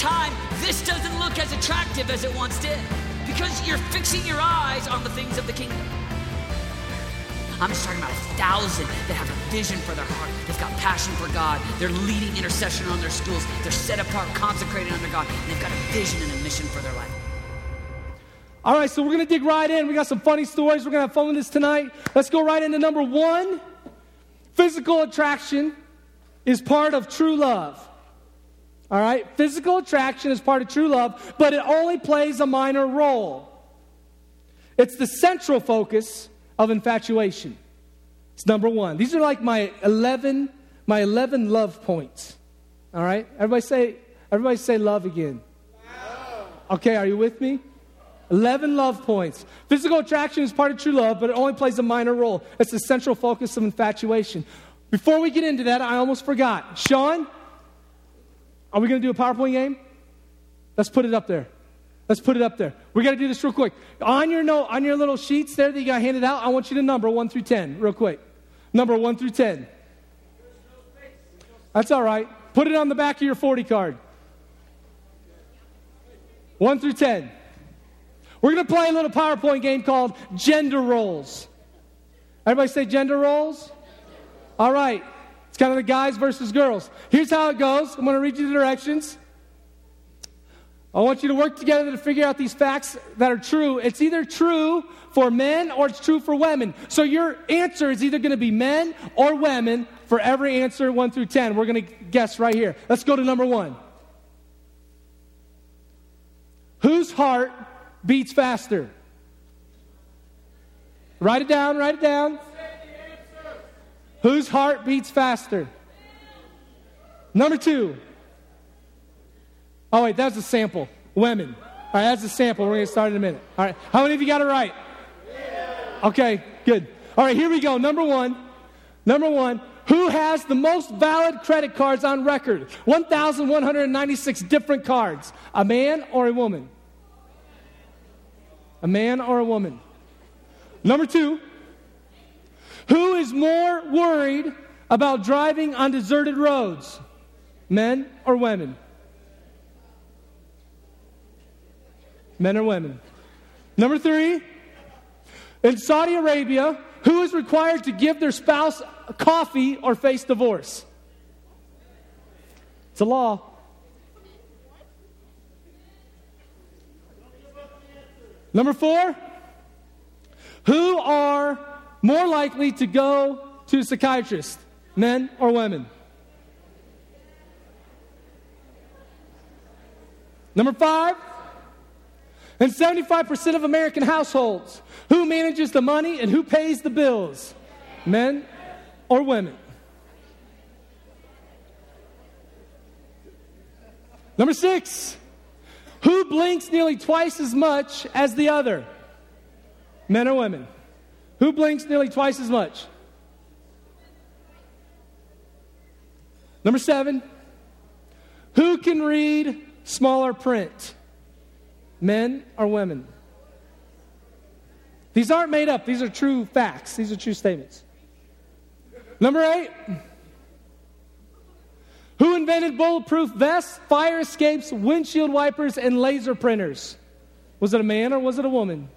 time, this doesn't look as attractive as it once did because you're fixing your eyes on the things of the kingdom. I'm just talking about a thousand that have a vision for their heart. They've got passion for God. They're leading intercession on their schools. They're set apart, consecrated under God. And they've got a vision and a mission for their life. All right, so we're going to dig right in. We got some funny stories. We're going to have fun with this tonight. Let's go right into number one. Physical attraction is part of true love. All right? Physical attraction is part of true love, but it only plays a minor role. It's the central focus of infatuation. It's number 1. These are like my 11 my 11 love points. All right? Everybody say everybody say love again. Okay, are you with me? 11 love points. Physical attraction is part of true love, but it only plays a minor role. It's the central focus of infatuation. Before we get into that, I almost forgot. Sean, are we going to do a PowerPoint game? Let's put it up there. Let's put it up there. We got to do this real quick. On your note, on your little sheets there that you got handed out, I want you to number 1 through 10 real quick. Number 1 through 10. That's all right. Put it on the back of your 40 card. 1 through 10. We're going to play a little PowerPoint game called Gender Roles. Everybody say gender roles? All right. Kind of the guys versus girls. Here's how it goes. I'm going to read you the directions. I want you to work together to figure out these facts that are true. It's either true for men or it's true for women. So your answer is either going to be men or women for every answer 1 through 10. We're going to guess right here. Let's go to number 1. Whose heart beats faster? Write it down, write it down. Whose heart beats faster? Number two. Oh, wait, that's a sample. Women. All right, that's a sample. We're going to start in a minute. All right, how many of you got it right? Okay, good. All right, here we go. Number one. Number one. Who has the most valid credit cards on record? 1,196 different cards. A man or a woman? A man or a woman? Number two. Who is more worried about driving on deserted roads? Men or women? Men or women? Number three, in Saudi Arabia, who is required to give their spouse coffee or face divorce? It's a law. Number four, who are more likely to go to a psychiatrist, men or women? Number five, in 75% of American households, who manages the money and who pays the bills? Men or women? Number six, who blinks nearly twice as much as the other? Men or women? Who blinks nearly twice as much? Number seven, who can read smaller print? Men or women? These aren't made up, these are true facts, these are true statements. Number eight, who invented bulletproof vests, fire escapes, windshield wipers, and laser printers? Was it a man or was it a woman?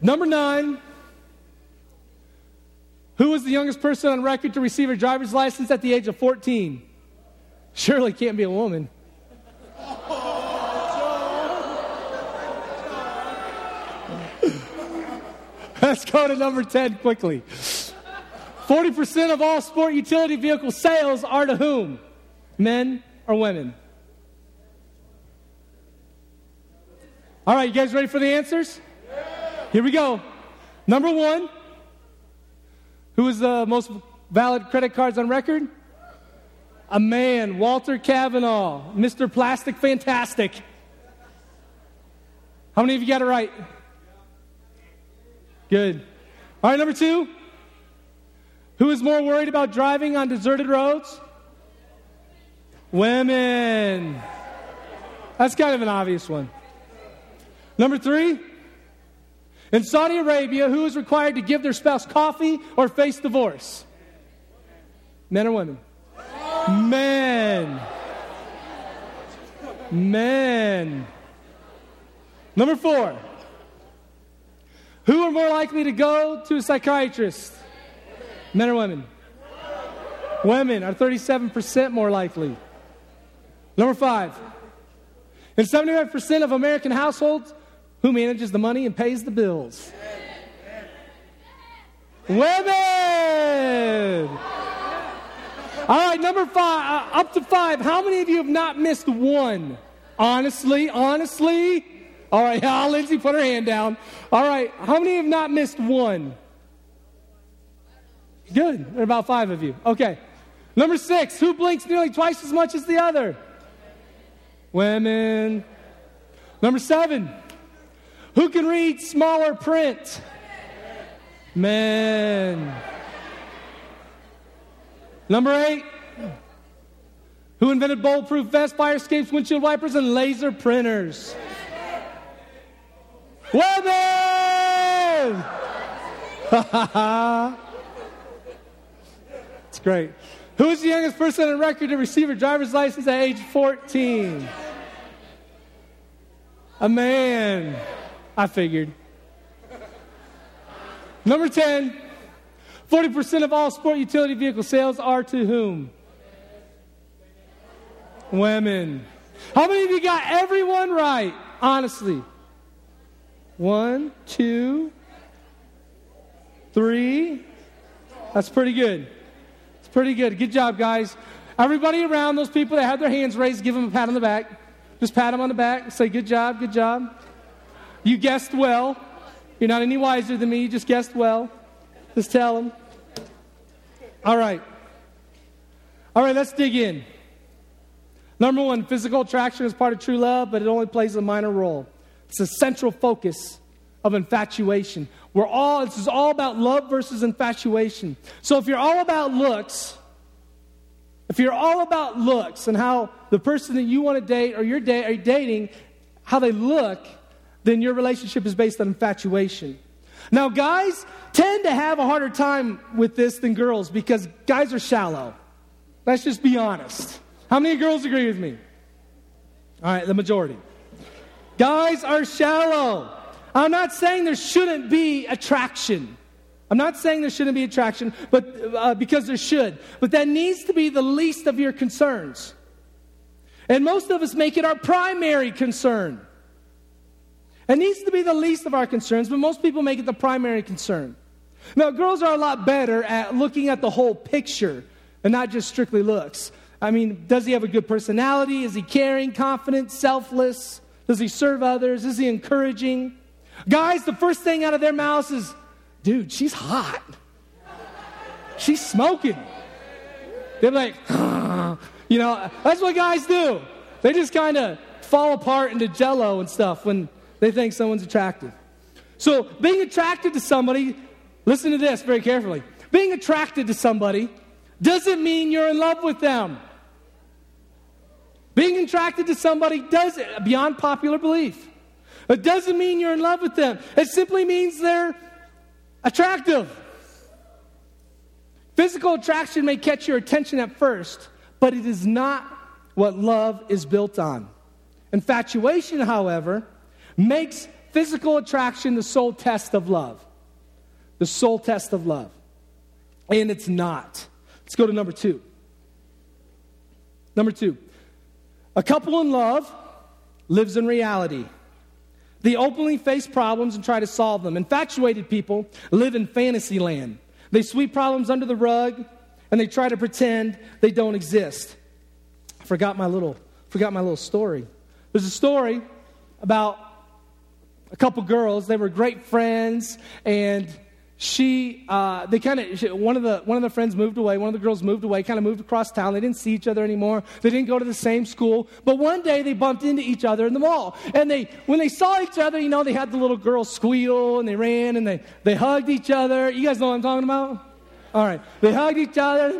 Number nine, who was the youngest person on record to receive a driver's license at the age of 14? Surely can't be a woman. Let's go to number 10 quickly. 40% of all sport utility vehicle sales are to whom? Men or women? All right, you guys ready for the answers? Here we go. Number one, who is the most valid credit cards on record? A man, Walter Cavanagh, Mr. Plastic Fantastic. How many of you got it right? Good. All right, number two. Who is more worried about driving on deserted roads? Women. That's kind of an obvious one. Number three. In Saudi Arabia, who is required to give their spouse coffee or face divorce? Men or women? Men. Men. Number four. Who are more likely to go to a psychiatrist? Men or women? Women are 37% more likely. Number five. In 75% of American households, who manages the money and pays the bills? Women! All right, number five, uh, up to five. How many of you have not missed one? Honestly, honestly? All right, ah, Lindsay put her hand down. All right, how many have not missed one? Good. There are about five of you. Okay. Number six, who blinks nearly twice as much as the other? Women. Number seven, who can read smaller print? Men. Number eight, who invented bulletproof vests, fire escapes, windshield wipers, and laser printers? Women! it's great. Who is the youngest person on record to receive a driver's license at age 14? A man. I figured. Number 10. 40% of all sport utility vehicle sales are to whom? Women. How many of you got everyone right? Honestly. One, two, three. That's pretty good. It's pretty good. Good job, guys. Everybody around those people that had their hands raised, give them a pat on the back. Just pat them on the back. Say, good job, good job. You guessed well. You're not any wiser than me. You just guessed well. Just tell them. All right. All right, let's dig in. Number one, physical attraction is part of true love, but it only plays a minor role. It's a central focus of infatuation. We're all, this is all about love versus infatuation. So if you're all about looks, if you're all about looks and how the person that you want to date or you're, da- are dating, how they look, then your relationship is based on infatuation. Now, guys tend to have a harder time with this than girls because guys are shallow. Let's just be honest. How many girls agree with me? All right, the majority. Guys are shallow. I'm not saying there shouldn't be attraction. I'm not saying there shouldn't be attraction, but uh, because there should. But that needs to be the least of your concerns. And most of us make it our primary concern. It needs to be the least of our concerns, but most people make it the primary concern. Now, girls are a lot better at looking at the whole picture and not just strictly looks. I mean, does he have a good personality? Is he caring, confident, selfless? Does he serve others? Is he encouraging? Guys, the first thing out of their mouths is, dude, she's hot. She's smoking. They're like, you know, that's what guys do. They just kind of fall apart into jello and stuff when they think someone's attractive. So, being attracted to somebody, listen to this very carefully. Being attracted to somebody doesn't mean you're in love with them. Being attracted to somebody does it beyond popular belief. It doesn't mean you're in love with them. It simply means they're attractive. Physical attraction may catch your attention at first, but it is not what love is built on. Infatuation, however, makes physical attraction the sole test of love. The sole test of love. And it's not. Let's go to number two. Number two. A couple in love lives in reality. They openly face problems and try to solve them. Infatuated people live in fantasy land. They sweep problems under the rug and they try to pretend they don't exist. I forgot my little, forgot my little story. There's a story about a couple girls. They were great friends, and she, uh, they kind of, one of the one of the friends moved away. One of the girls moved away, kind of moved across town. They didn't see each other anymore. They didn't go to the same school. But one day they bumped into each other in the mall, and they, when they saw each other, you know, they had the little girl squeal, and they ran, and they they hugged each other. You guys know what I'm talking about? All right, they hugged each other,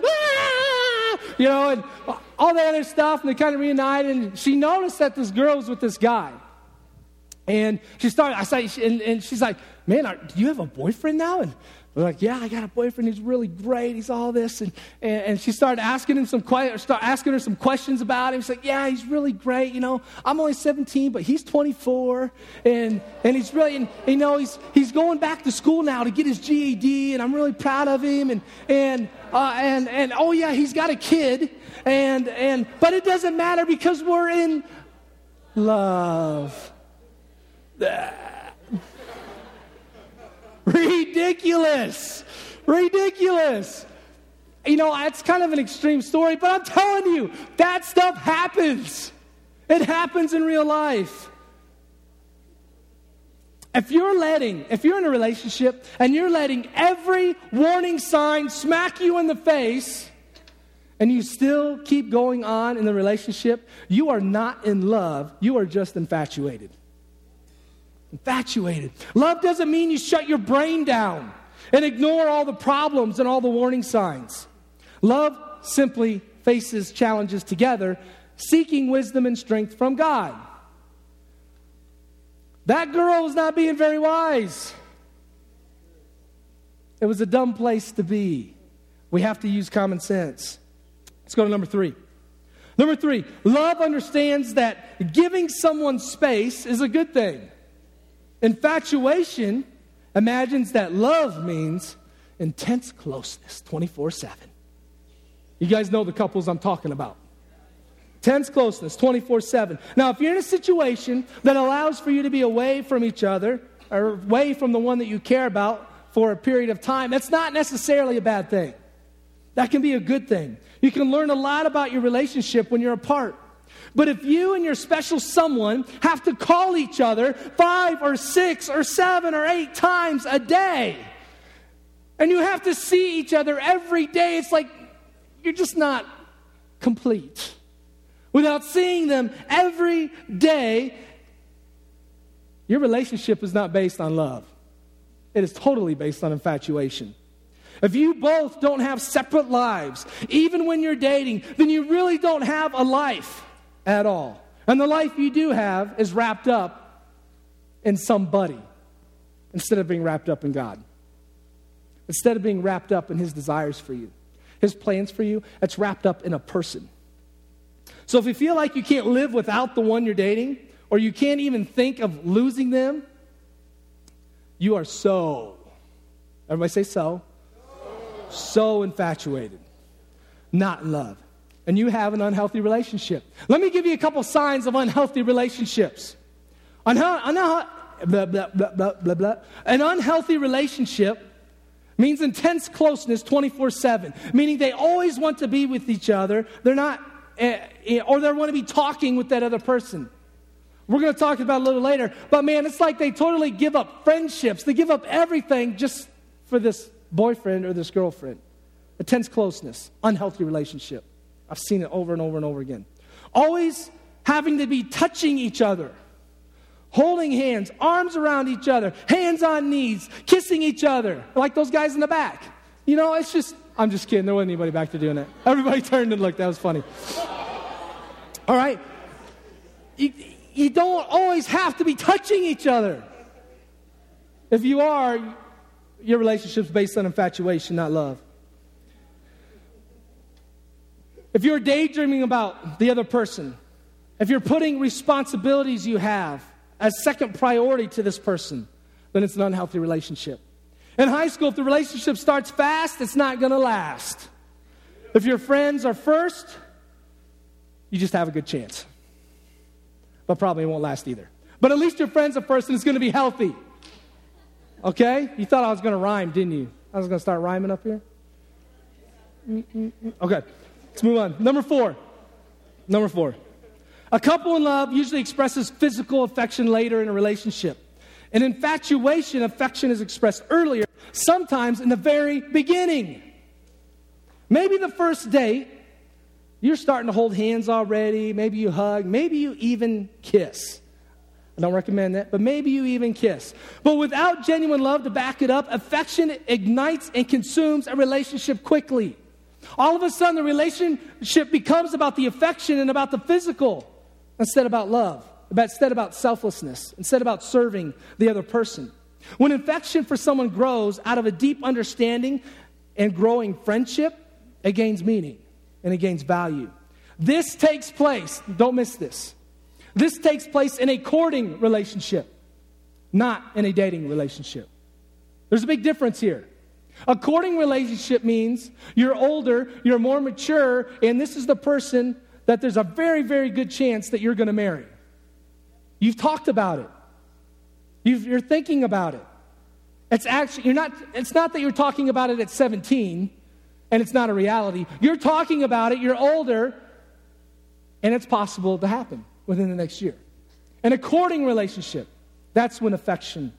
you know, and all that other stuff, and they kind of reunited. And she noticed that this girl was with this guy. And she started, I said, and, and she's like, man, are, do you have a boyfriend now? And we're like, yeah, I got a boyfriend. He's really great. He's all this. And, and, and she started asking him some start asking her some questions about him. She's like, yeah, he's really great. You know, I'm only 17, but he's 24. And, and he's really, and, you know, he's, he's going back to school now to get his GED. And I'm really proud of him. And, and, uh, and, and oh, yeah, he's got a kid. And, and, but it doesn't matter because we're in love. Ridiculous. Ridiculous. You know, that's kind of an extreme story, but I'm telling you, that stuff happens. It happens in real life. If you're letting, if you're in a relationship and you're letting every warning sign smack you in the face, and you still keep going on in the relationship, you are not in love, you are just infatuated. Infatuated. Love doesn't mean you shut your brain down and ignore all the problems and all the warning signs. Love simply faces challenges together, seeking wisdom and strength from God. That girl was not being very wise. It was a dumb place to be. We have to use common sense. Let's go to number three. Number three, love understands that giving someone space is a good thing. Infatuation imagines that love means intense closeness 24 7. You guys know the couples I'm talking about. Tense closeness 24 7. Now, if you're in a situation that allows for you to be away from each other or away from the one that you care about for a period of time, that's not necessarily a bad thing. That can be a good thing. You can learn a lot about your relationship when you're apart. But if you and your special someone have to call each other five or six or seven or eight times a day, and you have to see each other every day, it's like you're just not complete. Without seeing them every day, your relationship is not based on love. It is totally based on infatuation. If you both don't have separate lives, even when you're dating, then you really don't have a life at all. And the life you do have is wrapped up in somebody instead of being wrapped up in God. Instead of being wrapped up in His desires for you, His plans for you, it's wrapped up in a person. So if you feel like you can't live without the one you're dating, or you can't even think of losing them, you are so, everybody say so, so infatuated, not in love. And you have an unhealthy relationship. Let me give you a couple signs of unhealthy relationships. Blah, blah, blah, An unhealthy relationship means intense closeness 24 7, meaning they always want to be with each other. They're not, eh, eh, or they want to be talking with that other person. We're going to talk about a little later. But man, it's like they totally give up friendships. They give up everything just for this boyfriend or this girlfriend. A tense closeness, unhealthy relationship. I've seen it over and over and over again. Always having to be touching each other, holding hands, arms around each other, hands on knees, kissing each other, like those guys in the back. You know, it's just, I'm just kidding. There wasn't anybody back there doing that. Everybody turned and looked. That was funny. All right? You, you don't always have to be touching each other. If you are, your relationship's based on infatuation, not love. If you're daydreaming about the other person, if you're putting responsibilities you have as second priority to this person, then it's an unhealthy relationship. In high school, if the relationship starts fast, it's not going to last. If your friends are first, you just have a good chance. But probably won't last either. But at least your friends are first and it's going to be healthy. Okay? You thought I was going to rhyme, didn't you? I was going to start rhyming up here? Mm, mm, mm. Okay, let's move on. Number four. Number four. A couple in love usually expresses physical affection later in a relationship. In infatuation, affection is expressed earlier, sometimes in the very beginning. Maybe the first date, you're starting to hold hands already. Maybe you hug. Maybe you even kiss. I don't recommend that, but maybe you even kiss. But without genuine love to back it up, affection ignites and consumes a relationship quickly. All of a sudden, the relationship becomes about the affection and about the physical instead about love. instead about selflessness, instead about serving the other person. When affection for someone grows out of a deep understanding and growing friendship, it gains meaning and it gains value. This takes place, don't miss this. This takes place in a courting relationship, not in a dating relationship. There's a big difference here. A courting relationship means you're older, you're more mature, and this is the person that there's a very, very good chance that you're going to marry. You've talked about it. you are thinking about it. It's actually, you're not, it's not that you're talking about it at 17 and it's not a reality. You're talking about it, you're older, and it's possible to happen within the next year. An a courting relationship, that's when affection,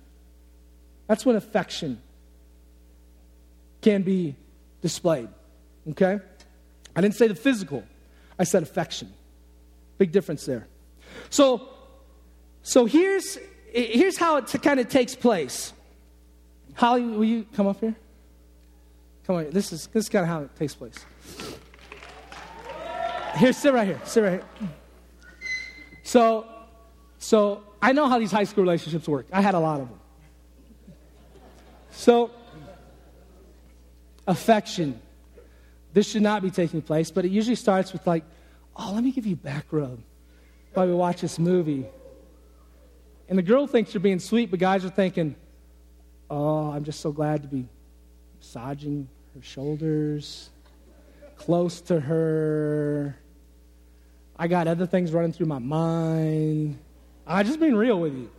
that's when affection can be displayed. Okay? I didn't say the physical, I said affection. Big difference there. So, so here's, here's how it kind of takes place. Holly, will you come up here? Come on, this is, this is kind of how it takes place. Here, sit right here, sit right here. So, so I know how these high school relationships work. I had a lot of them. So, affection. This should not be taking place, but it usually starts with like, oh, let me give you back rub while we watch this movie. And the girl thinks you're being sweet, but guys are thinking, oh, I'm just so glad to be massaging her shoulders, close to her. I got other things running through my mind. I just being real with you.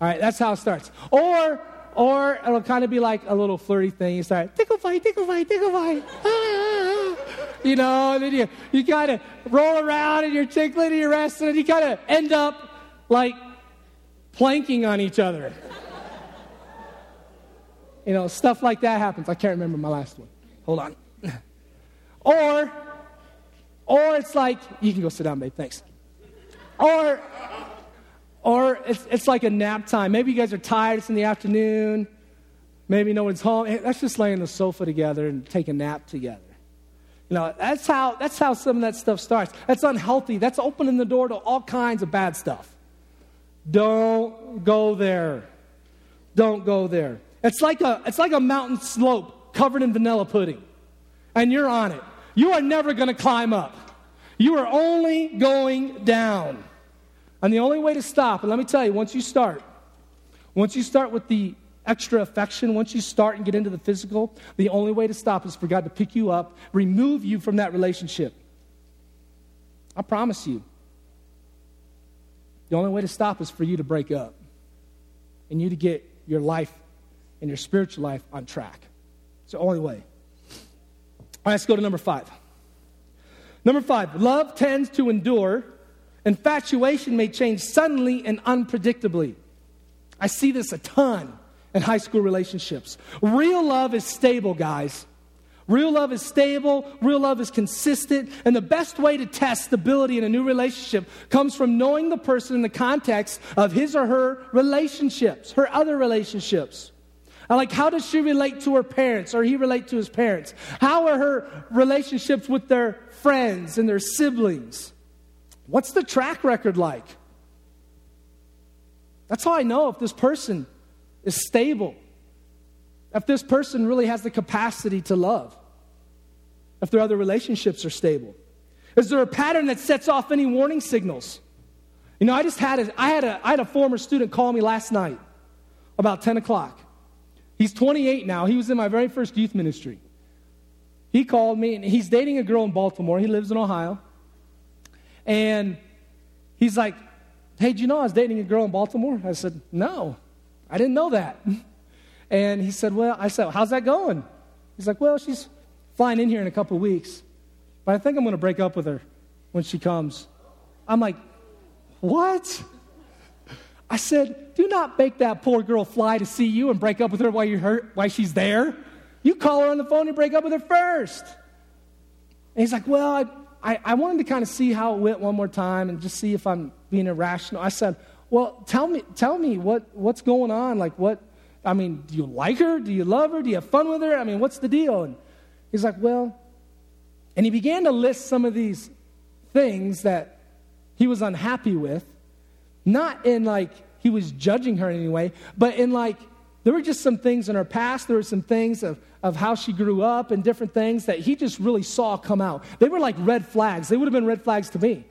All right, that's how it starts. Or or it'll kind of be like a little flirty thing. You start, tickle fight, tickle fight, tickle fight. Ah, you know, and then you, you kind of roll around and you're tickling and you're wrestling and you kind of end up like planking on each other. you know, stuff like that happens. I can't remember my last one. Hold on. or, or it's like, you can go sit down, babe, thanks. Or, or it's, it's like a nap time. Maybe you guys are tired, it's in the afternoon. Maybe no one's home. Hey, let's just lay on the sofa together and take a nap together. You know, that's how, that's how some of that stuff starts. That's unhealthy. That's opening the door to all kinds of bad stuff. Don't go there. Don't go there. It's like a, it's like a mountain slope covered in vanilla pudding, and you're on it. You are never going to climb up. You are only going down. And the only way to stop, and let me tell you, once you start, once you start with the extra affection, once you start and get into the physical, the only way to stop is for God to pick you up, remove you from that relationship. I promise you. The only way to stop is for you to break up and you to get your life and your spiritual life on track. It's the only way. All right, let's go to number five. Number five, love tends to endure Infatuation may change suddenly and unpredictably. I see this a ton in high school relationships. Real love is stable, guys. Real love is stable, real love is consistent, and the best way to test stability in a new relationship comes from knowing the person in the context of his or her relationships, her other relationships. Like, how does she relate to her parents or he relate to his parents? How are her relationships with their friends and their siblings? What's the track record like? That's how I know if this person is stable, if this person really has the capacity to love, if their other relationships are stable. Is there a pattern that sets off any warning signals? You know, I just had a, I had a, I had a former student call me last night about 10 o'clock. He's 28 now. He was in my very first youth ministry. He called me, and he's dating a girl in Baltimore. He lives in Ohio. And he's like, Hey, do you know I was dating a girl in Baltimore? I said, No, I didn't know that. And he said, Well, I said, How's that going? He's like, Well, she's flying in here in a couple weeks, but I think I'm going to break up with her when she comes. I'm like, What? I said, Do not make that poor girl fly to see you and break up with her while, you're hurt, while she's there. You call her on the phone and break up with her first. And he's like, Well, I, I, I wanted to kind of see how it went one more time and just see if I'm being irrational. I said, Well, tell me, tell me what, what's going on. Like, what, I mean, do you like her? Do you love her? Do you have fun with her? I mean, what's the deal? And he's like, Well, and he began to list some of these things that he was unhappy with. Not in like he was judging her in any way, but in like there were just some things in her past, there were some things of, of how she grew up and different things that he just really saw come out. They were like red flags. They would have been red flags to me.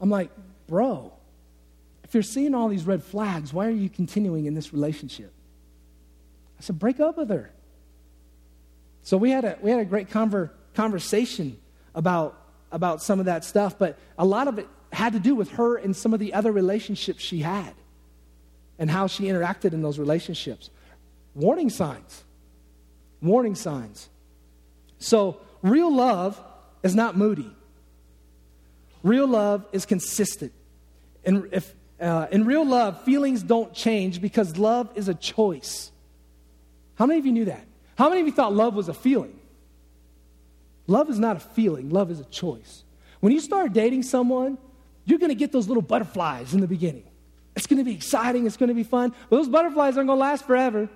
I'm like, bro, if you're seeing all these red flags, why are you continuing in this relationship? I said, break up with her. So we had a, we had a great conver, conversation about, about some of that stuff, but a lot of it had to do with her and some of the other relationships she had and how she interacted in those relationships. Warning signs. Warning signs. So, real love is not moody. Real love is consistent. And if, uh, in real love, feelings don't change because love is a choice. How many of you knew that? How many of you thought love was a feeling? Love is not a feeling, love is a choice. When you start dating someone, you're going to get those little butterflies in the beginning. It's going to be exciting. It's going to be fun. But those butterflies aren't going to last forever.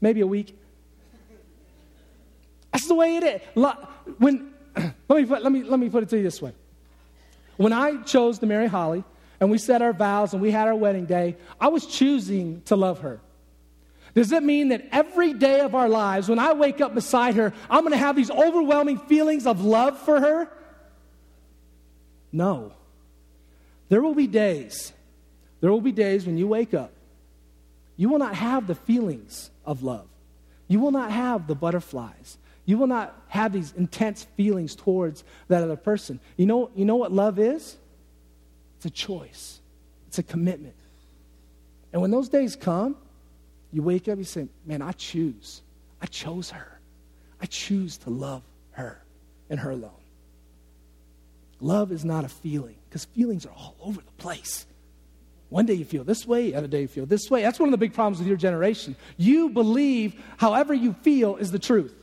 Maybe a week. That's the way it is. When, let, me put, let, me, let me put it to you this way. When I chose to marry Holly and we set our vows and we had our wedding day, I was choosing to love her. Does it mean that every day of our lives, when I wake up beside her, I'm going to have these overwhelming feelings of love for her? No. There will be days there will be days when you wake up, you will not have the feelings of love. You will not have the butterflies. You will not have these intense feelings towards that other person. You know, you know what love is? It's a choice, it's a commitment. And when those days come, you wake up, and you say, Man, I choose. I chose her. I choose to love her and her alone. Love is not a feeling because feelings are all over the place. One day you feel this way, the other day you feel this way. That's one of the big problems with your generation. You believe however you feel is the truth.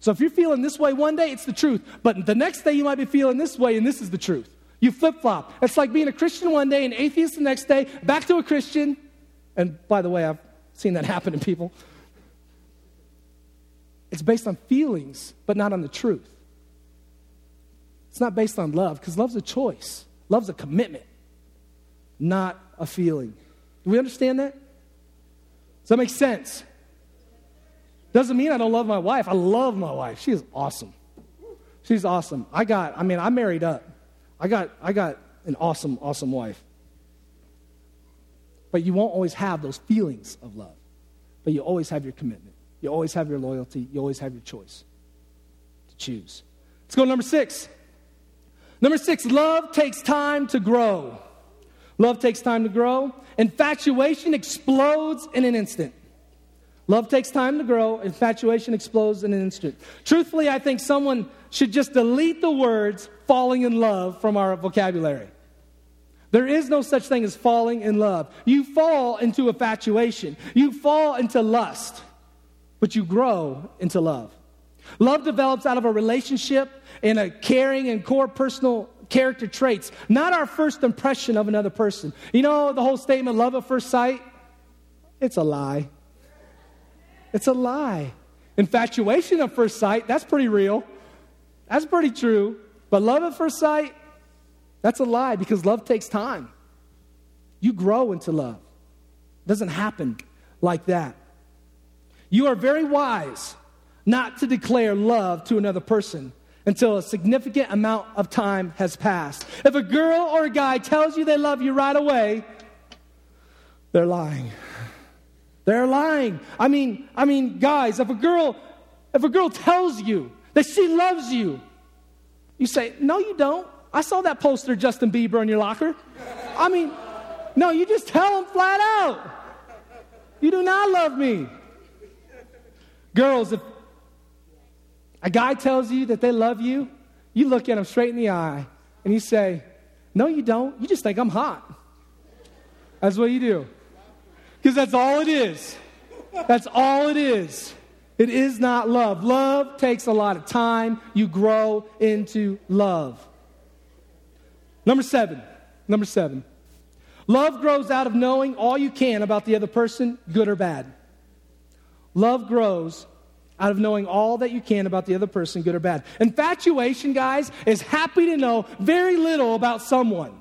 So if you're feeling this way one day, it's the truth. But the next day you might be feeling this way, and this is the truth. You flip flop. It's like being a Christian one day and atheist the next day, back to a Christian. And by the way, I've seen that happen to people. It's based on feelings, but not on the truth. It's not based on love, because love's a choice, love's a commitment not a feeling. Do we understand that? Does that make sense? Doesn't mean I don't love my wife. I love my wife. She is awesome. She's awesome. I got, I mean, I married up. I got, I got an awesome, awesome wife. But you won't always have those feelings of love. But you always have your commitment. You always have your loyalty. You always have your choice to choose. Let's go to number six. Number six, love takes time to grow. Love takes time to grow. Infatuation explodes in an instant. Love takes time to grow. Infatuation explodes in an instant. Truthfully, I think someone should just delete the words falling in love from our vocabulary. There is no such thing as falling in love. You fall into infatuation, you fall into lust, but you grow into love. Love develops out of a relationship in a caring and core personal character traits, not our first impression of another person. You know the whole statement, love at first sight? It's a lie. It's a lie. Infatuation at first sight, that's pretty real. That's pretty true. But love at first sight, that's a lie because love takes time. You grow into love. It doesn't happen like that. You are very wise not to declare love to another person until a significant amount of time has passed. If a girl or a guy tells you they love you right away, they're lying. They're lying. I mean, I mean, guys, if a girl if a girl tells you that she loves you, you say, "No, you don't. I saw that poster Justin Bieber in your locker." I mean, no, you just tell them flat out. You do not love me. Girls, if a guy tells you that they love you, you look at him straight in the eye and you say, No, you don't. You just think I'm hot. That's what you do. Because that's all it is. That's all it is. It is not love. Love takes a lot of time. You grow into love. Number seven. Number seven. Love grows out of knowing all you can about the other person, good or bad. Love grows out of knowing all that you can about the other person, good or bad. Infatuation, guys, is happy to know very little about someone.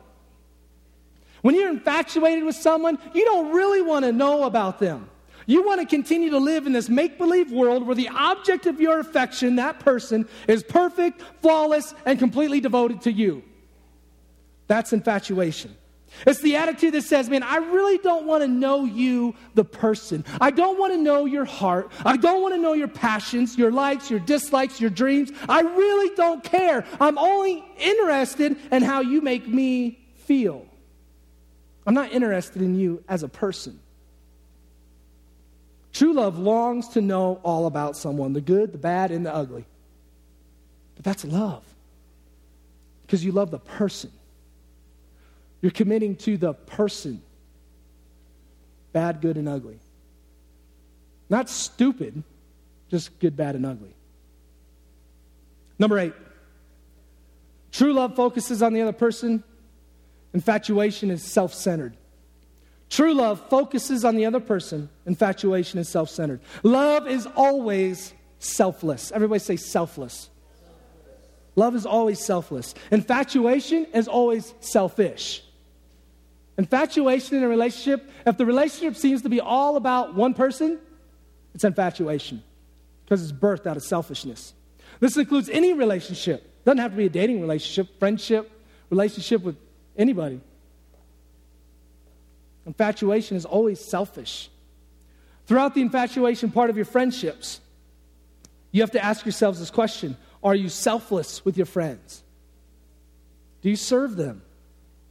When you're infatuated with someone, you don't really want to know about them. You want to continue to live in this make believe world where the object of your affection, that person, is perfect, flawless, and completely devoted to you. That's infatuation. It's the attitude that says, man, I really don't want to know you, the person. I don't want to know your heart. I don't want to know your passions, your likes, your dislikes, your dreams. I really don't care. I'm only interested in how you make me feel. I'm not interested in you as a person. True love longs to know all about someone the good, the bad, and the ugly. But that's love because you love the person. You're committing to the person bad, good, and ugly. Not stupid, just good, bad, and ugly. Number eight, true love focuses on the other person, infatuation is self centered. True love focuses on the other person, infatuation is self centered. Love is always selfless. Everybody say selfless. Love is always selfless. Infatuation is always selfish. Infatuation in a relationship, if the relationship seems to be all about one person, it's infatuation because it's birthed out of selfishness. This includes any relationship. It doesn't have to be a dating relationship, friendship, relationship with anybody. Infatuation is always selfish. Throughout the infatuation part of your friendships, you have to ask yourselves this question Are you selfless with your friends? Do you serve them?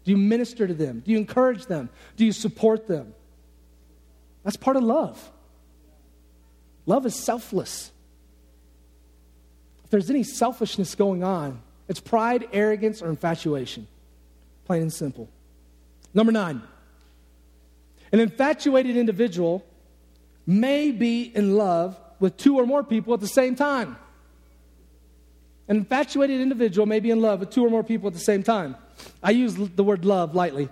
Do you minister to them? Do you encourage them? Do you support them? That's part of love. Love is selfless. If there's any selfishness going on, it's pride, arrogance, or infatuation. Plain and simple. Number nine, an infatuated individual may be in love with two or more people at the same time. An infatuated individual may be in love with two or more people at the same time. I use the word love lightly.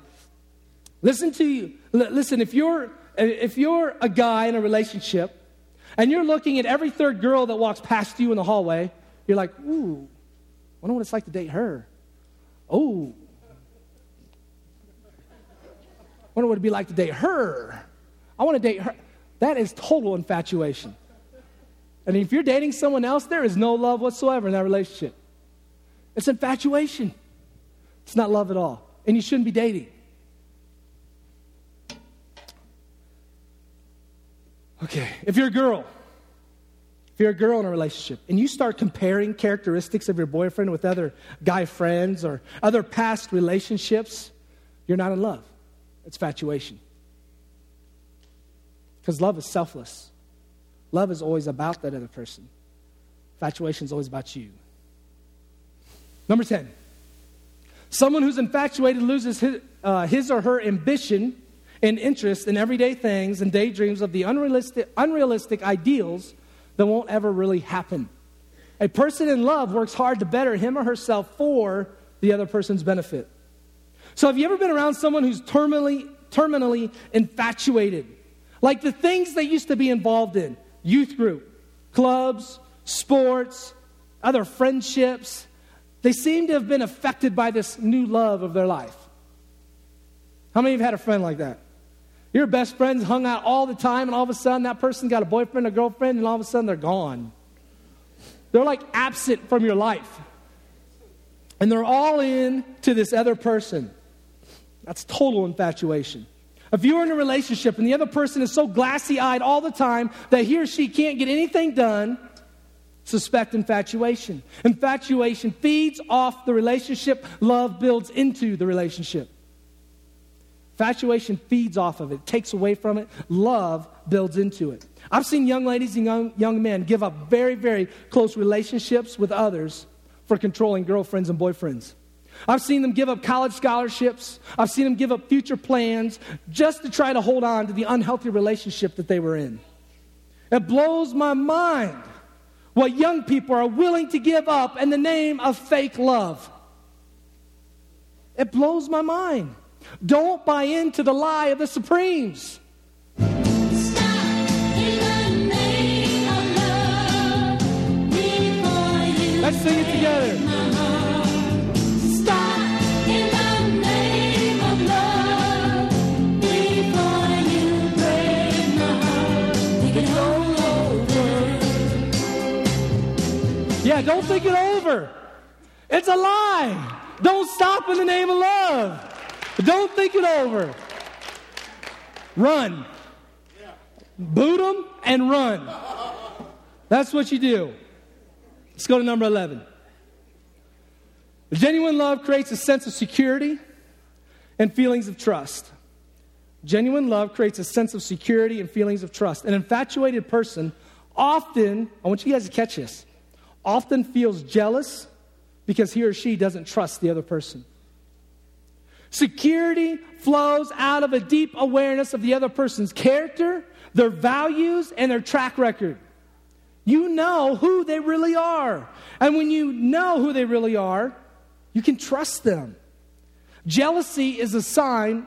Listen to you. Listen, if you're if you're a guy in a relationship and you're looking at every third girl that walks past you in the hallway, you're like, ooh, I wonder what it's like to date her. Oh. I wonder what it'd be like to date her. I want to date her. That is total infatuation. And if you're dating someone else, there is no love whatsoever in that relationship. It's infatuation. It's not love at all. And you shouldn't be dating. Okay, if you're a girl, if you're a girl in a relationship and you start comparing characteristics of your boyfriend with other guy friends or other past relationships, you're not in love. It's infatuation. Because love is selfless. Love is always about that other person. Infatuation is always about you. Number 10. Someone who's infatuated loses his, uh, his or her ambition and interest in everyday things and daydreams of the unrealistic, unrealistic ideals that won't ever really happen. A person in love works hard to better him or herself for the other person's benefit. So, have you ever been around someone who's terminally, terminally infatuated? Like the things they used to be involved in youth group, clubs, sports, other friendships, they seem to have been affected by this new love of their life. How many of you have had a friend like that? Your best friends hung out all the time, and all of a sudden that person got a boyfriend or girlfriend, and all of a sudden they're gone. They're like absent from your life. And they're all in to this other person. That's total infatuation. If you're in a relationship and the other person is so glassy eyed all the time that he or she can't get anything done, Suspect infatuation. Infatuation feeds off the relationship, love builds into the relationship. Infatuation feeds off of it, takes away from it, love builds into it. I've seen young ladies and young, young men give up very, very close relationships with others for controlling girlfriends and boyfriends. I've seen them give up college scholarships. I've seen them give up future plans just to try to hold on to the unhealthy relationship that they were in. It blows my mind what young people are willing to give up in the name of fake love. It blows my mind. Don't buy into the lie of the Supremes. Let's sing it together. Yeah, don't think it over. It's a lie. Don't stop in the name of love. Don't think it over. Run. Boot them and run. That's what you do. Let's go to number 11. Genuine love creates a sense of security and feelings of trust. Genuine love creates a sense of security and feelings of trust. An infatuated person often, I want you guys to catch this, often feels jealous because he or she doesn't trust the other person. Security flows out of a deep awareness of the other person's character, their values, and their track record. You know who they really are. And when you know who they really are, you can trust them. Jealousy is a sign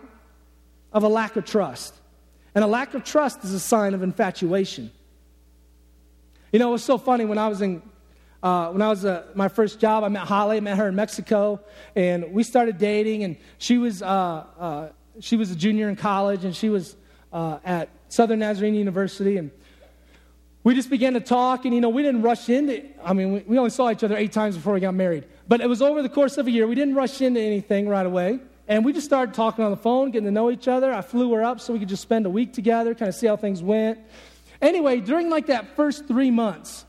of a lack of trust. And a lack of trust is a sign of infatuation. You know, it was so funny when I was in, uh, when I was uh, my first job, I met Holly, I met her in Mexico, and we started dating, and she was, uh, uh she was a junior in college, and she was uh, at Southern Nazarene University, and we just began to talk, and you know, we didn't rush into. I mean, we, we only saw each other eight times before we got married, but it was over the course of a year. We didn't rush into anything right away, and we just started talking on the phone, getting to know each other. I flew her up so we could just spend a week together, kind of see how things went. Anyway, during like that first three months,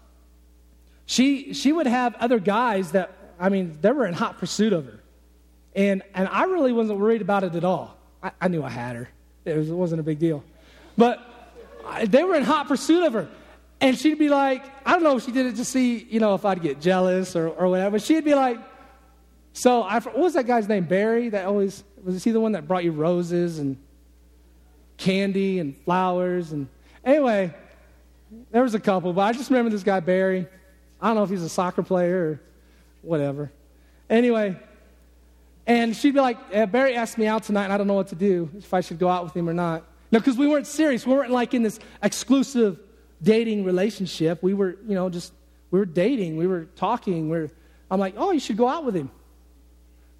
she she would have other guys that I mean, they were in hot pursuit of her, and and I really wasn't worried about it at all. I, I knew I had her; it, was, it wasn't a big deal, but I, they were in hot pursuit of her. And she'd be like, I don't know if she did it to see, you know, if I'd get jealous or, or whatever. She'd be like, so I, what was that guy's name? Barry? That always, was he the one that brought you roses and candy and flowers? And anyway, there was a couple, but I just remember this guy, Barry. I don't know if he's a soccer player or whatever. Anyway, and she'd be like, yeah, Barry asked me out tonight, and I don't know what to do, if I should go out with him or not. No, because we weren't serious. We weren't like in this exclusive dating relationship. We were, you know, just, we were dating. We were talking. We are I'm like, oh, you should go out with him.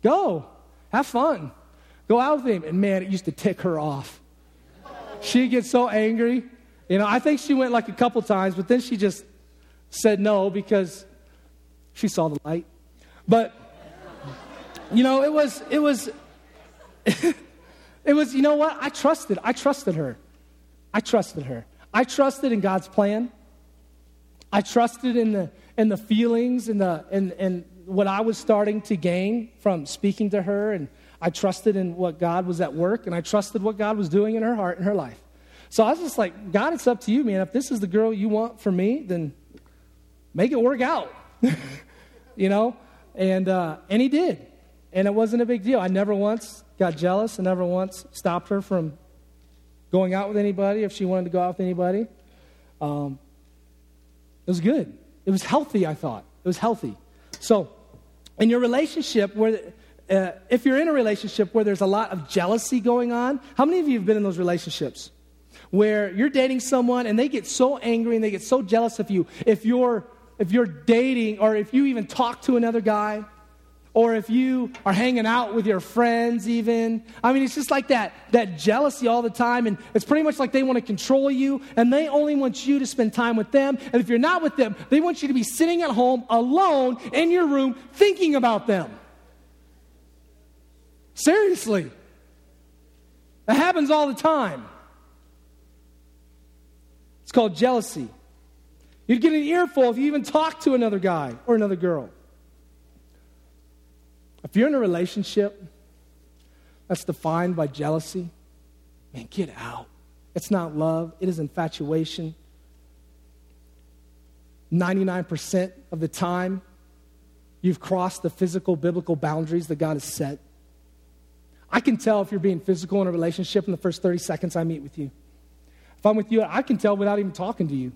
Go. Have fun. Go out with him. And man, it used to tick her off. She'd get so angry. You know, I think she went like a couple times, but then she just said no because she saw the light. But, you know, it was, it was, it was, you know what? I trusted. I trusted her. I trusted her. I trusted in God's plan. I trusted in the, in the feelings and, the, and, and what I was starting to gain from speaking to her. And I trusted in what God was at work. And I trusted what God was doing in her heart and her life. So I was just like, God, it's up to you, man. If this is the girl you want for me, then make it work out. you know? And, uh, and he did. And it wasn't a big deal. I never once got jealous. I never once stopped her from going out with anybody, if she wanted to go out with anybody. Um, it was good. It was healthy, I thought. It was healthy. So, in your relationship, where, uh, if you're in a relationship where there's a lot of jealousy going on, how many of you have been in those relationships? Where you're dating someone and they get so angry and they get so jealous of you. If you're, if you're dating or if you even talk to another guy, or if you are hanging out with your friends even. I mean it's just like that that jealousy all the time and it's pretty much like they want to control you and they only want you to spend time with them. And if you're not with them they want you to be sitting at home alone in your room thinking about them. Seriously. It happens all the time. It's called jealousy you'd get an earful if you even talk to another guy or another girl if you're in a relationship that's defined by jealousy, man, get out. It's not love, it is infatuation. 99% of the time, you've crossed the physical, biblical boundaries that God has set. I can tell if you're being physical in a relationship in the first 30 seconds I meet with you. If I'm with you, I can tell without even talking to you.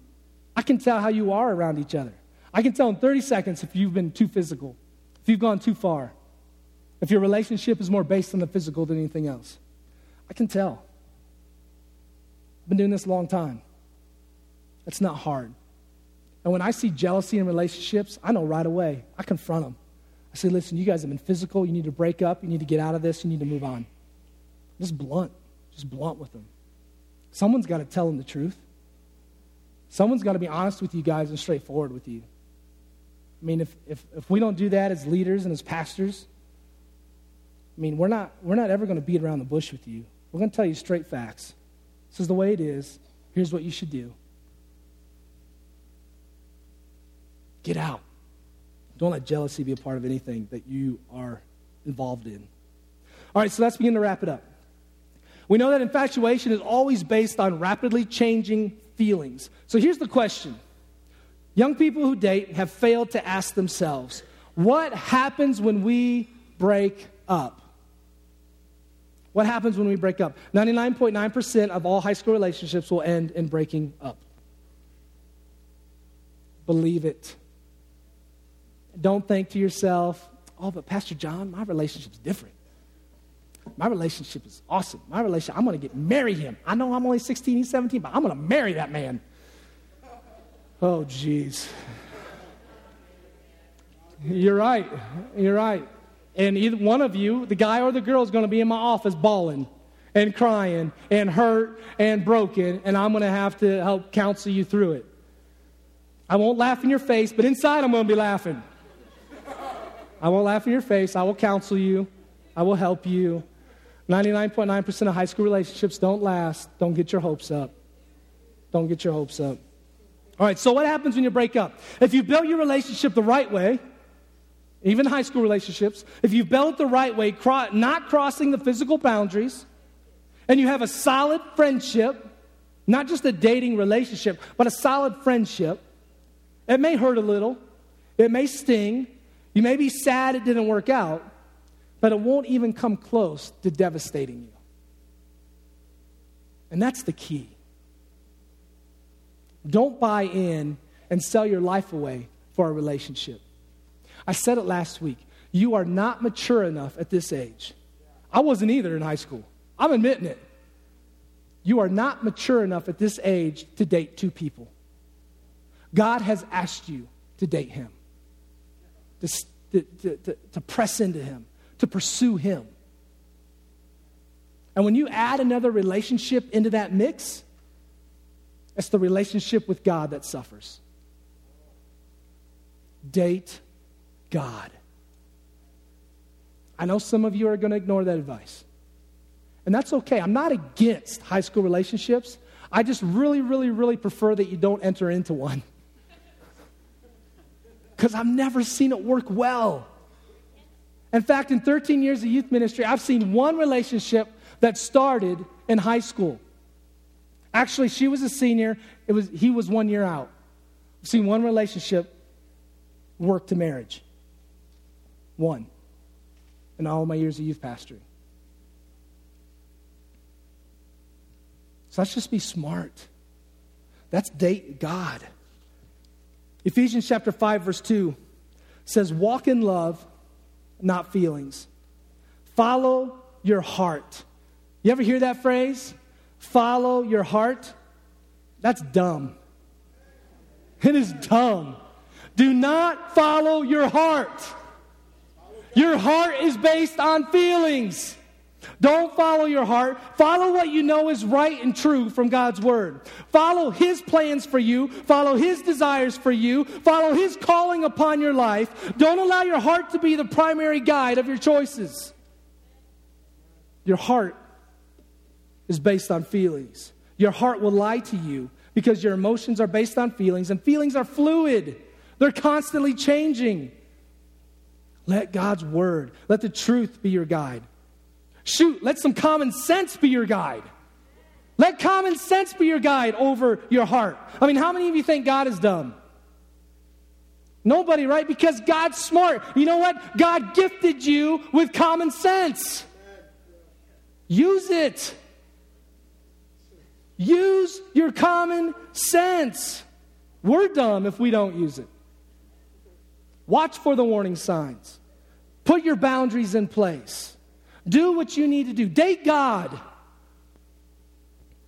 I can tell how you are around each other. I can tell in 30 seconds if you've been too physical, if you've gone too far if your relationship is more based on the physical than anything else. I can tell. I've been doing this a long time. It's not hard. And when I see jealousy in relationships, I know right away. I confront them. I say, listen, you guys have been physical. You need to break up. You need to get out of this. You need to move on. Just blunt. Just blunt with them. Someone's got to tell them the truth. Someone's got to be honest with you guys and straightforward with you. I mean, if, if, if we don't do that as leaders and as pastors, I mean, we're not, we're not ever going to beat around the bush with you. We're going to tell you straight facts. This is the way it is. Here's what you should do get out. Don't let jealousy be a part of anything that you are involved in. All right, so let's begin to wrap it up. We know that infatuation is always based on rapidly changing feelings. So here's the question Young people who date have failed to ask themselves, what happens when we break up? What happens when we break up? 99.9% of all high school relationships will end in breaking up. Believe it. Don't think to yourself, oh, but Pastor John, my relationship's different. My relationship is awesome. My relationship, I'm going to get marry him. I know I'm only 16, he's 17, but I'm going to marry that man. Oh, jeez. You're right. You're right. And either one of you, the guy or the girl, is going to be in my office bawling and crying and hurt and broken, and I'm going to have to help counsel you through it. I won't laugh in your face, but inside I'm going to be laughing. I won't laugh in your face. I will counsel you. I will help you. 99.9% of high school relationships don't last. Don't get your hopes up. Don't get your hopes up. All right, so what happens when you break up? If you built your relationship the right way, even high school relationships, if you've built it the right way, cro- not crossing the physical boundaries, and you have a solid friendship, not just a dating relationship, but a solid friendship, it may hurt a little, it may sting, you may be sad it didn't work out, but it won't even come close to devastating you. And that's the key. Don't buy in and sell your life away for a relationship. I said it last week. You are not mature enough at this age. I wasn't either in high school. I'm admitting it. You are not mature enough at this age to date two people. God has asked you to date Him, to, to, to, to press into Him, to pursue Him. And when you add another relationship into that mix, it's the relationship with God that suffers. Date God. I know some of you are going to ignore that advice. And that's okay. I'm not against high school relationships. I just really, really, really prefer that you don't enter into one. Because I've never seen it work well. In fact, in 13 years of youth ministry, I've seen one relationship that started in high school. Actually, she was a senior. It was, he was one year out. I've seen one relationship work to marriage. One. In all my years of youth pastoring. So let's just be smart. That's date God. Ephesians chapter 5, verse 2 says, Walk in love, not feelings. Follow your heart. You ever hear that phrase? follow your heart, that's dumb. It is dumb. Do not follow your heart. Your heart is based on feelings. Don't follow your heart. Follow what you know is right and true from God's word. Follow His plans for you. Follow His desires for you. Follow His calling upon your life. Don't allow your heart to be the primary guide of your choices. Your heart is based on feelings. Your heart will lie to you because your emotions are based on feelings, and feelings are fluid, they're constantly changing. Let God's word, let the truth be your guide. Shoot, let some common sense be your guide. Let common sense be your guide over your heart. I mean, how many of you think God is dumb? Nobody, right? Because God's smart. You know what? God gifted you with common sense. Use it. Use your common sense. We're dumb if we don't use it. Watch for the warning signs. Put your boundaries in place. Do what you need to do. Date God.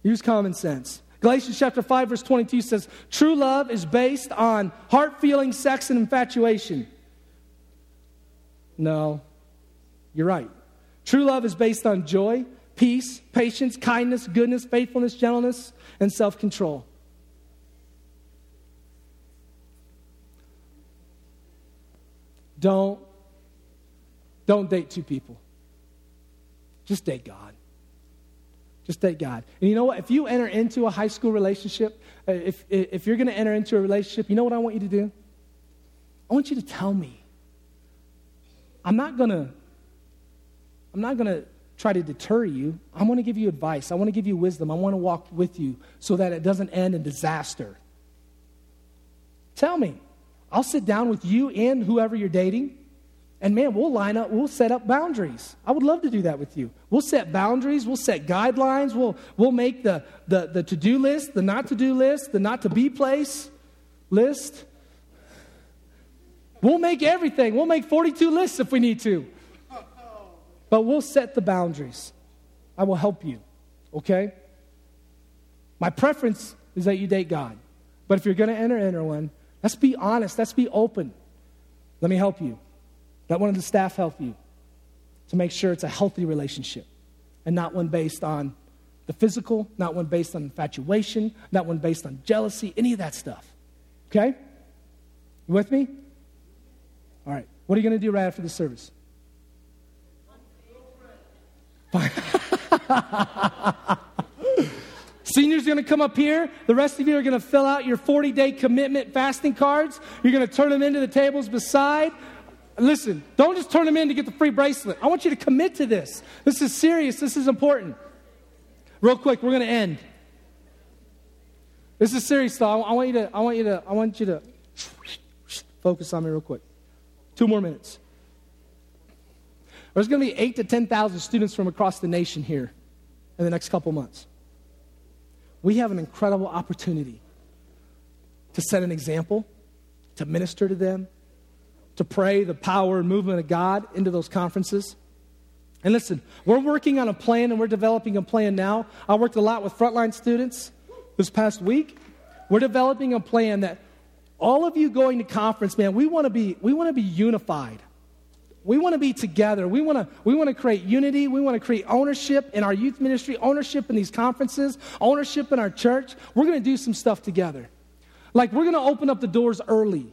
Use common sense. Galatians chapter 5 verse 22 says, "True love is based on heart feeling, sex and infatuation." No. You're right. True love is based on joy, peace, patience, kindness, goodness, faithfulness, gentleness, and self control. don't don't date two people. Just date God. Just date God. And you know what? If you enter into a high school relationship, uh, if, if you're going to enter into a relationship, you know what I want you to do? I want you to tell me. I'm not going to I'm not going to try to deter you. I want to give you advice. I want to give you wisdom. I want to walk with you so that it doesn't end in disaster. Tell me. I'll sit down with you and whoever you're dating and man, we'll line up, we'll set up boundaries. I would love to do that with you. We'll set boundaries, we'll set guidelines, we'll, we'll make the, the, the to do list, the not to do list, the not to be place list. We'll make everything. We'll make 42 lists if we need to. But we'll set the boundaries. I will help you, okay? My preference is that you date God. But if you're going to enter, enter one, let's be honest, let's be open. Let me help you. Let one of the staff help you to make sure it's a healthy relationship and not one based on the physical, not one based on infatuation, not one based on jealousy, any of that stuff. Okay? You with me? All right. What are you going to do right after the service? Seniors going to come up here. The rest of you are going to fill out your 40 day commitment fasting cards. You're going to turn them into the tables beside. Listen, don't just turn them in to get the free bracelet. I want you to commit to this. This is serious. This is important. Real quick, we're going to end. This is serious, though. I want you to. I want you to. I want you to focus on me real quick. Two more minutes. There's going to be eight to ten thousand students from across the nation here in the next couple months. We have an incredible opportunity to set an example, to minister to them, to pray the power and movement of God into those conferences. And listen, we're working on a plan and we're developing a plan now. I worked a lot with frontline students this past week. We're developing a plan that all of you going to conference, man, we want to be we want to be unified. We want to be together. We want to we want to create unity. We want to create ownership in our youth ministry, ownership in these conferences, ownership in our church. We're going to do some stuff together. Like we're going to open up the doors early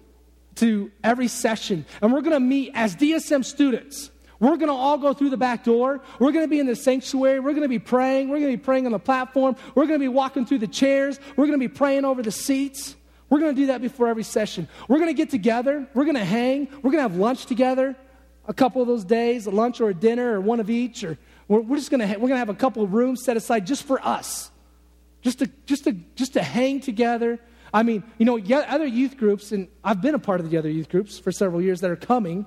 to every session, and we're going to meet as DSM students. We're going to all go through the back door. We're going to be in the sanctuary. We're going to be praying. We're going to be praying on the platform. We're going to be walking through the chairs. We're going to be praying over the seats. We're going to do that before every session. We're going to get together. We're going to hang. We're going to have lunch together a couple of those days, a lunch or a dinner or one of each. Or we're, we're just going to ha- we're going to have a couple of rooms set aside just for us, just to just to just to hang together I mean, you know, other youth groups, and I've been a part of the other youth groups for several years that are coming.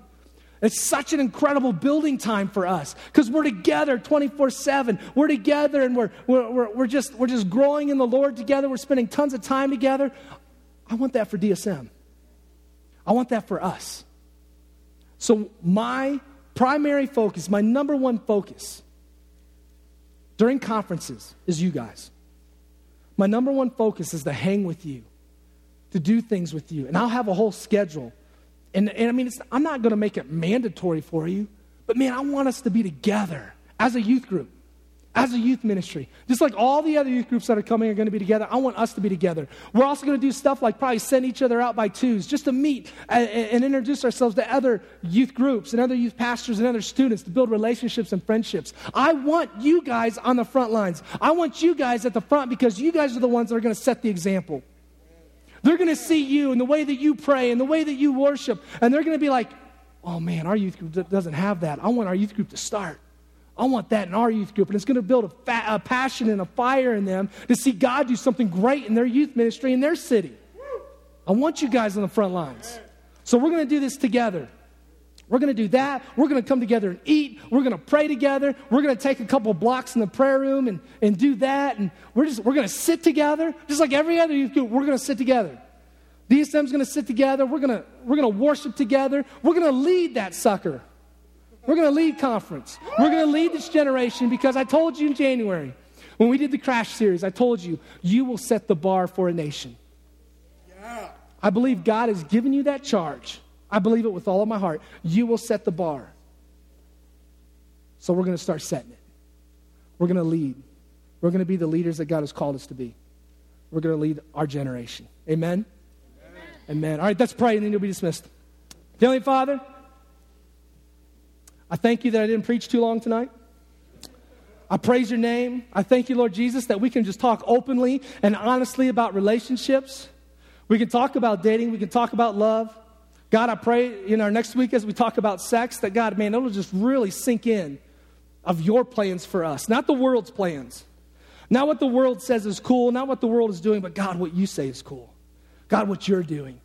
It's such an incredible building time for us because we're together 24 7. We're together and we're, we're, we're, just, we're just growing in the Lord together. We're spending tons of time together. I want that for DSM. I want that for us. So, my primary focus, my number one focus during conferences is you guys. My number one focus is to hang with you to do things with you. And I'll have a whole schedule. And, and I mean, I'm not going to make it mandatory for you, but man, I want us to be together as a youth group, as a youth ministry. Just like all the other youth groups that are coming are going to be together, I want us to be together. We're also going to do stuff like probably send each other out by twos just to meet and, and introduce ourselves to other youth groups and other youth pastors and other students to build relationships and friendships. I want you guys on the front lines. I want you guys at the front because you guys are the ones that are going to set the example. They're going to see you and the way that you pray and the way that you worship, and they're going to be like, oh man, our youth group doesn't have that. I want our youth group to start. I want that in our youth group. And it's going to build a, fa- a passion and a fire in them to see God do something great in their youth ministry in their city. I want you guys on the front lines. So we're going to do this together. We're going to do that. We're going to come together and eat. We're going to pray together. We're going to take a couple blocks in the prayer room and, and do that. And we're just we're going to sit together, just like every other youth group. We're going to sit together. DSM's going to sit together. We're going to we're going to worship together. We're going to lead that sucker. We're going to lead conference. We're going to lead this generation because I told you in January when we did the crash series. I told you you will set the bar for a nation. Yeah. I believe God has given you that charge. I believe it with all of my heart. You will set the bar. So we're going to start setting it. We're going to lead. We're going to be the leaders that God has called us to be. We're going to lead our generation. Amen? Amen. Amen. All right, let's pray and then you'll be dismissed. Heavenly Father, I thank you that I didn't preach too long tonight. I praise your name. I thank you, Lord Jesus, that we can just talk openly and honestly about relationships. We can talk about dating. We can talk about love. God, I pray in our next week as we talk about sex that God, man, it'll just really sink in of your plans for us, not the world's plans. Not what the world says is cool, not what the world is doing, but God, what you say is cool. God, what you're doing.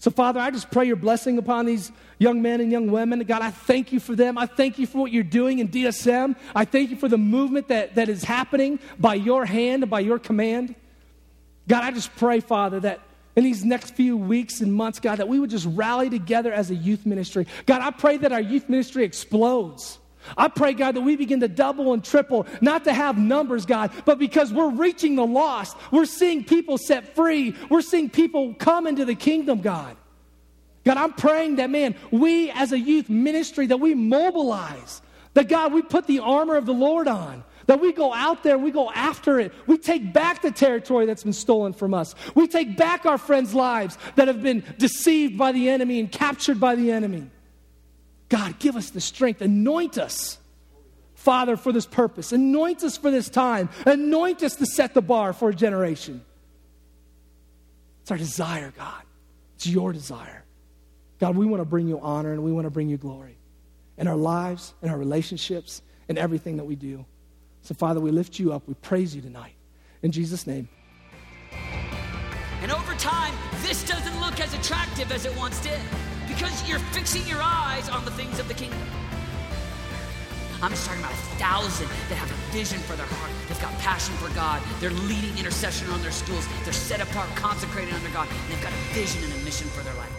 So, Father, I just pray your blessing upon these young men and young women. God, I thank you for them. I thank you for what you're doing in DSM. I thank you for the movement that, that is happening by your hand and by your command. God, I just pray, Father, that in these next few weeks and months, God, that we would just rally together as a youth ministry. God, I pray that our youth ministry explodes. I pray, God, that we begin to double and triple, not to have numbers, God, but because we're reaching the lost. We're seeing people set free. We're seeing people come into the kingdom, God. God, I'm praying that, man, we as a youth ministry, that we mobilize, that, God, we put the armor of the Lord on, that we go out there, we go after it. We take back the territory that's been stolen from us. We take back our friends' lives that have been deceived by the enemy and captured by the enemy. God, give us the strength. Anoint us, Father, for this purpose. Anoint us for this time. Anoint us to set the bar for a generation. It's our desire, God. It's your desire. God, we want to bring you honor and we want to bring you glory in our lives, in our relationships, in everything that we do. So, Father, we lift you up. We praise you tonight. In Jesus' name. And over time, this doesn't look as attractive as it once did because you're fixing your eyes on the things of the kingdom. I'm just talking about a thousand that have a vision for their heart. They've got passion for God. They're leading intercession on their schools. They're set apart, consecrated under God. And they've got a vision and a mission for their life.